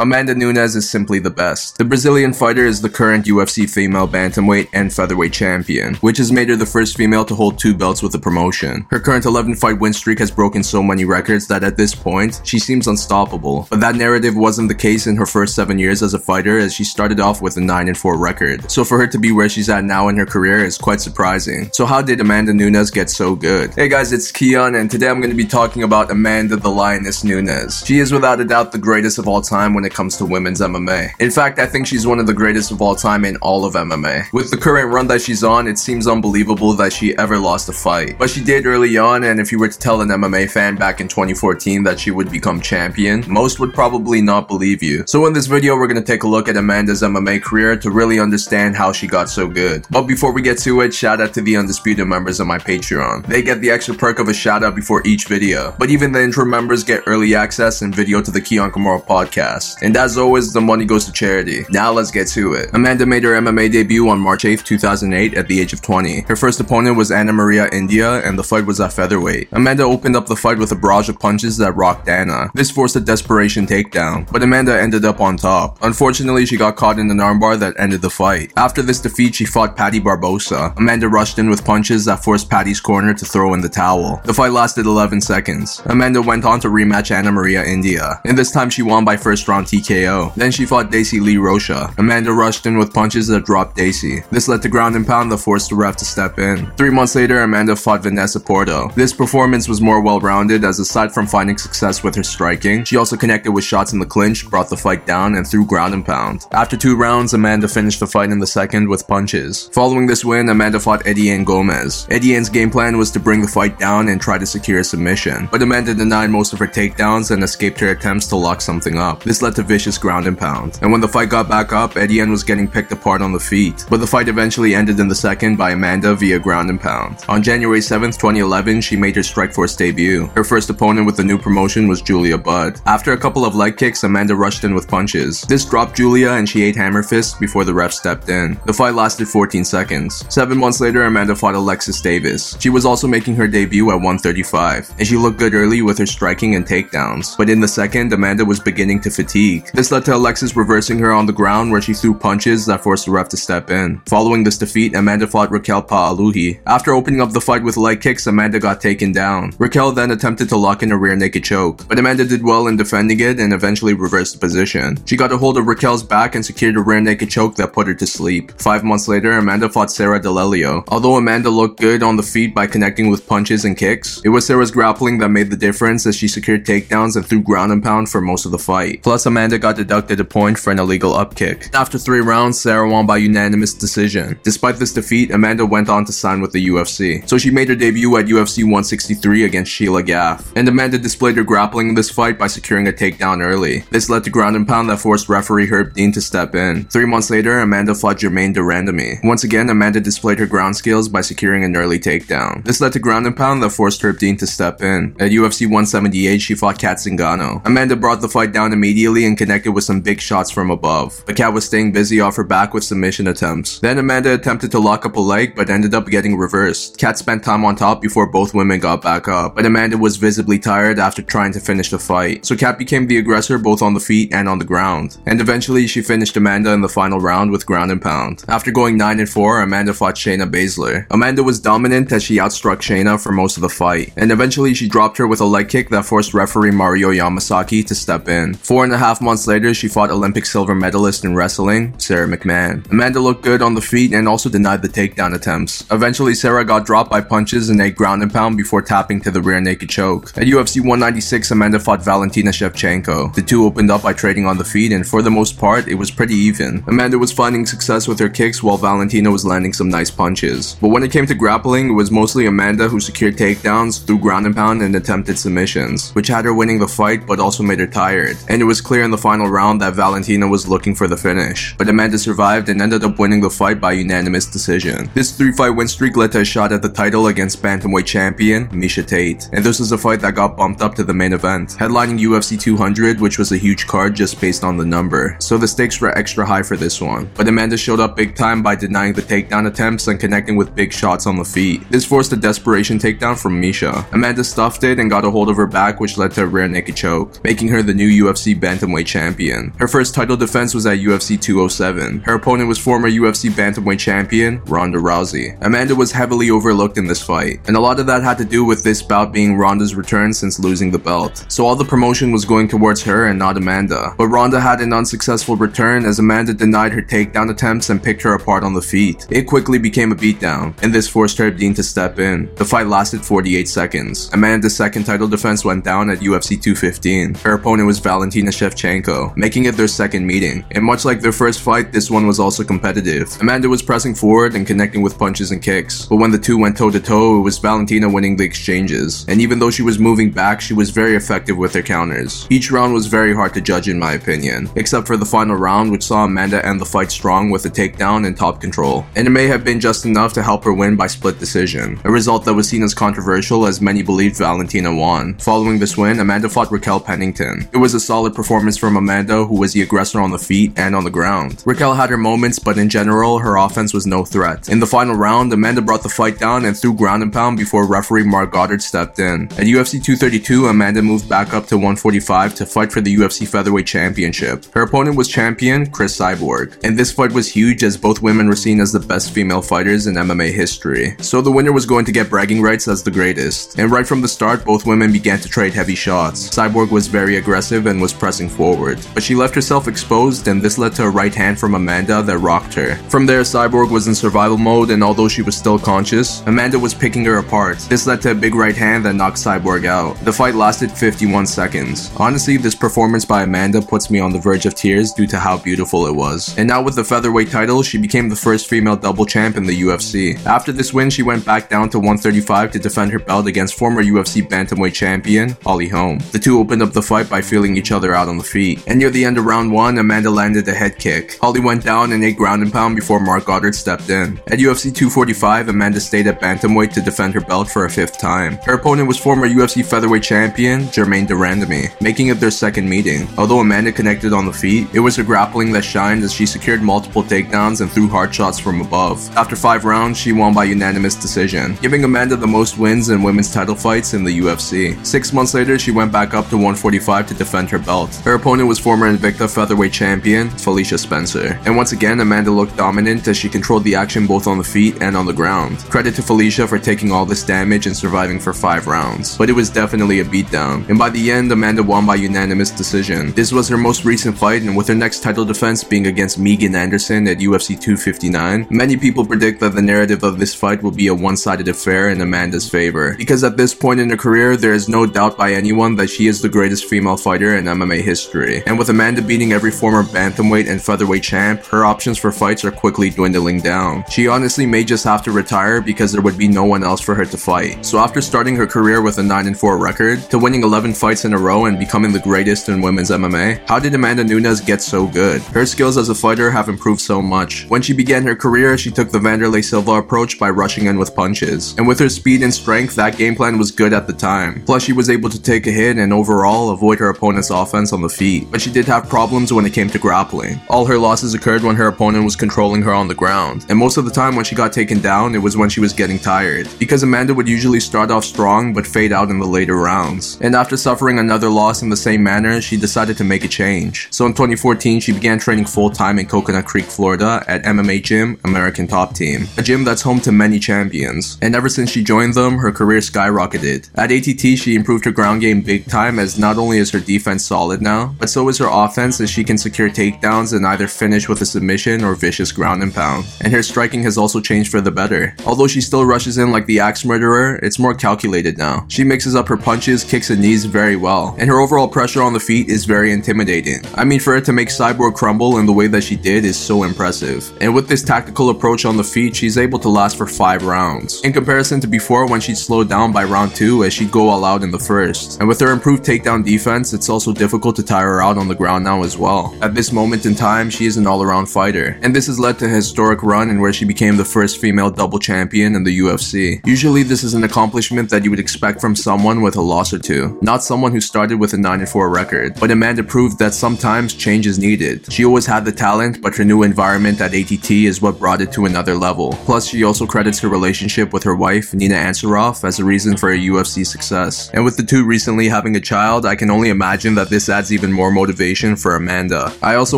Amanda Nunes is simply the best. The Brazilian fighter is the current UFC female bantamweight and featherweight champion, which has made her the first female to hold two belts with the promotion. Her current 11 fight win streak has broken so many records that at this point, she seems unstoppable. But that narrative wasn't the case in her first 7 years as a fighter as she started off with a 9 4 record. So for her to be where she's at now in her career is quite surprising. So how did Amanda Nunes get so good? Hey guys, it's Keon and today I'm going to be talking about Amanda the Lioness Nunes. She is without a doubt the greatest of all time when it comes to women's MMA. In fact, I think she's one of the greatest of all time in all of MMA. With the current run that she's on, it seems unbelievable that she ever lost a fight. But she did early on, and if you were to tell an MMA fan back in 2014 that she would become champion, most would probably not believe you. So in this video, we're gonna take a look at Amanda's MMA career to really understand how she got so good. But before we get to it, shout out to the Undisputed members of my Patreon. They get the extra perk of a shout out before each video. But even the intro members get early access and video to the Keon Kimura podcast. And as always, the money goes to charity. Now let's get to it. Amanda made her MMA debut on March 8, 2008 at the age of 20. Her first opponent was Anna Maria India and the fight was at featherweight. Amanda opened up the fight with a barrage of punches that rocked Anna. This forced a desperation takedown, but Amanda ended up on top. Unfortunately, she got caught in an armbar that ended the fight. After this defeat, she fought Patty Barbosa. Amanda rushed in with punches that forced Patty's corner to throw in the towel. The fight lasted 11 seconds. Amanda went on to rematch Anna Maria India, and this time she won by first round TKO. Then she fought Daisy Lee Rocha. Amanda rushed in with punches that dropped Daisy. This led to ground and pound that forced the ref to step in. Three months later, Amanda fought Vanessa Porto. This performance was more well rounded as aside from finding success with her striking, she also connected with shots in the clinch, brought the fight down, and threw ground and pound. After two rounds, Amanda finished the fight in the second with punches. Following this win, Amanda fought Ediane Gomes. Ediane's game plan was to bring the fight down and try to secure a submission, but Amanda denied most of her takedowns and escaped her attempts to lock something up. This led vicious ground and pound. And when the fight got back up, Ediane was getting picked apart on the feet, but the fight eventually ended in the second by Amanda via ground and pound. On January 7th, 2011, she made her Strikeforce debut. Her first opponent with the new promotion was Julia Budd. After a couple of leg kicks, Amanda rushed in with punches. This dropped Julia and she ate hammer fists before the ref stepped in. The fight lasted 14 seconds. Seven months later, Amanda fought Alexis Davis. She was also making her debut at 135, and she looked good early with her striking and takedowns. But in the second, Amanda was beginning to fatigue. This led to Alexis reversing her on the ground where she threw punches that forced the ref to step in. Following this defeat, Amanda fought Raquel Pa'aluhi. After opening up the fight with leg kicks, Amanda got taken down. Raquel then attempted to lock in a rear naked choke, but Amanda did well in defending it and eventually reversed the position. She got a hold of Raquel's back and secured a rear naked choke that put her to sleep. Five months later, Amanda fought Sarah D'Alelio. Although Amanda looked good on the feet by connecting with punches and kicks, it was Sarah's grappling that made the difference as she secured takedowns and threw ground and pound for most of the fight. Plus, Amanda got deducted a point for an illegal upkick. After three rounds, Sarah won by unanimous decision. Despite this defeat, Amanda went on to sign with the UFC. So she made her debut at UFC 163 against Sheila Gaff. And Amanda displayed her grappling in this fight by securing a takedown early. This led to ground and pound that forced referee Herb Dean to step in. Three months later, Amanda fought Jermaine de Randamie. Once again, Amanda displayed her ground skills by securing an early takedown. This led to ground and pound that forced Herb Dean to step in. At UFC 178, she fought Cat Zingano. Amanda brought the fight down immediately and connected with some big shots from above. But Cat was staying busy off her back with submission attempts. Then Amanda attempted to lock up a leg but ended up getting reversed. Cat spent time on top before both women got back up, but Amanda was visibly tired after trying to finish the fight. So Cat became the aggressor both on the feet and on the ground. And eventually she finished Amanda in the final round with ground and pound. After going 9 and 4, Amanda fought Shayna Baszler. Amanda was dominant as she outstruck Shayna for most of the fight, and eventually she dropped her with a leg kick that forced referee Mario Yamasaki to step in. Four and a half months later, she fought Olympic silver medalist in wrestling, Sara McMann. Amanda looked good on the feet and also denied the takedown attempts. Eventually, Sara got dropped by punches and a ground and pound before tapping to the rear naked choke. At UFC 196, Amanda fought Valentina Shevchenko. The two opened up by trading on the feet, and for the most part, it was pretty even. Amanda was finding success with her kicks while Valentina was landing some nice punches. But when it came to grappling, it was mostly Amanda who secured takedowns, threw ground and pound, and attempted submissions, which had her winning the fight but also made her tired. And it was clear in the final round that Valentina was looking for the finish. But Amanda survived and ended up winning the fight by unanimous decision. This three fight win streak led to a shot at the title against Bantamweight champion Miesha Tate. And this was a fight that got bumped up to the main event, headlining UFC 200, which was a huge card just based on the number. So the stakes were extra high for this one. But Amanda showed up big time by denying the takedown attempts and connecting with big shots on the feet. This forced a desperation takedown from Miesha. Amanda stuffed it and got a hold of her back, which led to a rear naked choke, making her the new UFC Bantamweight Bantamweight champion. Her first title defense was at UFC 207. Her opponent was former UFC Bantamweight champion Ronda Rousey. Amanda was heavily overlooked in this fight, and a lot of that had to do with this bout being Ronda's return since losing the belt. So all the promotion was going towards her and not Amanda. But Ronda had an unsuccessful return as Amanda denied her takedown attempts and picked her apart on the feet. It quickly became a beatdown, and this forced Herb Dean to step in. The fight lasted 48 seconds. Amanda's second title defense went down at UFC 215. Her opponent was Valentina Shevchenko, making it their second meeting. And much like their first fight, this one was also competitive. Amanda was pressing forward and connecting with punches and kicks, but when the two went toe to toe, it was Valentina winning the exchanges. And even though she was moving back, she was very effective with her counters. Each round was very hard to judge in my opinion, except for the final round, which saw Amanda end the fight strong with a takedown and top control. And it may have been just enough to help her win by split decision, a result that was seen as controversial as many believed Valentina won. Following this win, Amanda fought Raquel Pennington. It was a solid performance from Amanda, who was the aggressor on the feet and on the ground. Raquel had her moments, but in general, her offense was no threat. In the final round, Amanda brought the fight down and threw ground and pound before referee Marc Goddard stepped in. At UFC 232, Amanda moved back up to 145 to fight for the UFC Featherweight Championship. Her opponent was champion Cris Cyborg, and this fight was huge as both women were seen as the best female fighters in MMA history. So the winner was going to get bragging rights as the greatest. And right from the start, both women began to trade heavy shots. Cyborg was very aggressive and was pressing forward, but she left herself exposed and this led to a right hand from Amanda that rocked her. From there, Cyborg was in survival mode and although she was still conscious, Amanda was picking her apart. This led to a big right hand that knocked Cyborg out. The fight lasted 51 seconds. Honestly, this performance by Amanda puts me on the verge of tears due to how beautiful it was. And now with the featherweight title, she became the first female double champ in the UFC. After this win, she went back down to 135 to defend her belt against former UFC bantamweight champion Holly Holm. The two opened up the fight by feeling each other out on the feet. And near the end of round 1, Amanda landed a head kick. Holly went down and ate ground and pound before Marc Goddard stepped in. At UFC 245, Amanda stayed at bantamweight to defend her belt for a fifth time. Her opponent was former UFC featherweight champion Jermaine de Randamie, making it their second meeting. Although Amanda connected on the feet, it was her grappling that shined as she secured multiple takedowns and threw hard shots from above. After five rounds, she won by unanimous decision, giving Amanda the most wins in women's title fights in the UFC. Six months later, she went back up to 145 to defend her belt. Her opponent was former Invicta featherweight champion Felicia Spencer. And once again, Amanda looked dominant as she controlled the action both on the feet and on the ground. Credit to Felicia for taking all this damage and surviving for five rounds. But it was definitely a beatdown. And by the end, Amanda won by unanimous decision. This was her most recent fight, and with her next title defense being against Megan Anderson at UFC 259, many people predict that the narrative of this fight will be a one-sided affair in Amanda's favor. Because at this point in her career, there is no doubt by anyone that she is the greatest female fighter in MMA history. And with Amanda beating every former bantamweight and featherweight champ, her options for fights are quickly dwindling down. She honestly may just have to retire because there would be no one else for her to fight. So after starting her career with a 9-4 record, to winning 11 fights in a row and becoming the greatest in women's MMA, how did Amanda Nunes get so good? Her skills as a fighter have improved so much. When she began her career, she took the Wanderlei Silva approach by rushing in with punches. And with her speed and strength, that game plan was good at the time. Plus, she was able to take a hit and overall avoid her opponent's offense on the feet. But she did have problems when it came to grappling. All her losses occurred when her opponent was controlling her on the ground. And most of the time when she got taken down, it was when she was getting tired. Because Amanda would usually start off strong but fade out in the later rounds. And after suffering another loss in the same manner, she decided to make a change. So in 2014, she began training full time in Coconut Creek, Florida at MMA Gym, American Top Team, a gym that's home to many champions. And ever since she joined them, her career skyrocketed. At ATT, she improved her ground game big time as not only is her defense solid now, but so is her offense as she can secure takedowns and either finish with a submission or vicious ground and pound. And her striking has also changed for the better. Although she still rushes in like the axe murderer, it's more calculated now. She mixes up her punches, kicks, and knees very well, and her overall pressure on the feet is very intimidating. I mean, for her to make Cyborg crumble in the way that she did is so impressive. And with this tactical approach on the feet, she's able to last for 5 rounds. In comparison to before when she'd slow down by round 2 as she'd go all out in the first. And with her improved takedown defense, it's also difficult to tire her out on the ground now as well. At this moment in time, she is an all-around fighter, and this has led to a historic run in where she became the first female double champion in the UFC. Usually this is an accomplishment that you would expect from someone with a loss or two, not someone who started with a 9-4 record. But Amanda proved that sometimes change is needed. She always had the talent, but her new environment at ATT is what brought it to another level. Plus, she also credits her relationship with her wife, Nina Ansaroff, as a reason for her UFC success. And with the two recently having a child, I can only imagine that this adds even even more motivation for Amanda. I also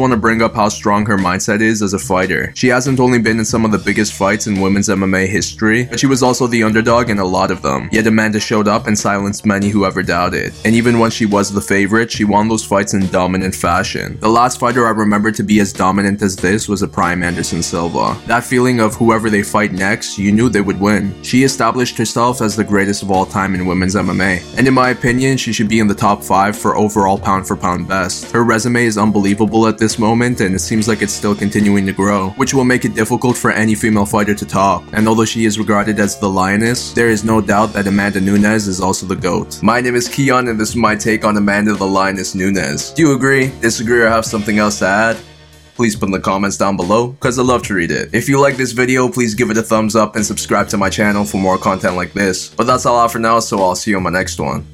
want to bring up how strong her mindset is as a fighter. She hasn't only been in some of the biggest fights in women's MMA history, but she was also the underdog in a lot of them. Yet Amanda showed up and silenced many who ever doubted. And even when she was the favorite, she won those fights in dominant fashion. The last fighter I remember to be as dominant as this was a prime Anderson Silva. That feeling of whoever they fight next, you knew they would win. She established herself as the greatest of all time in women's MMA. And in my opinion, she should be in the top 5 for overall pound for pound best. Her resume is unbelievable at this moment and it seems like it's still continuing to grow, which will make it difficult for any female fighter to top. And although she is regarded as the lioness, there is no doubt that Amanda Nunes is also the GOAT. My name is Keon and this is my take on Amanda the Lioness Nunes. Do you agree, disagree, or have something else to add? please put in the comments down below because I love to read it. If you like this video, please give it a thumbs up and subscribe to my channel for more content like this. But that's all out for now, so I'll see you on my next one.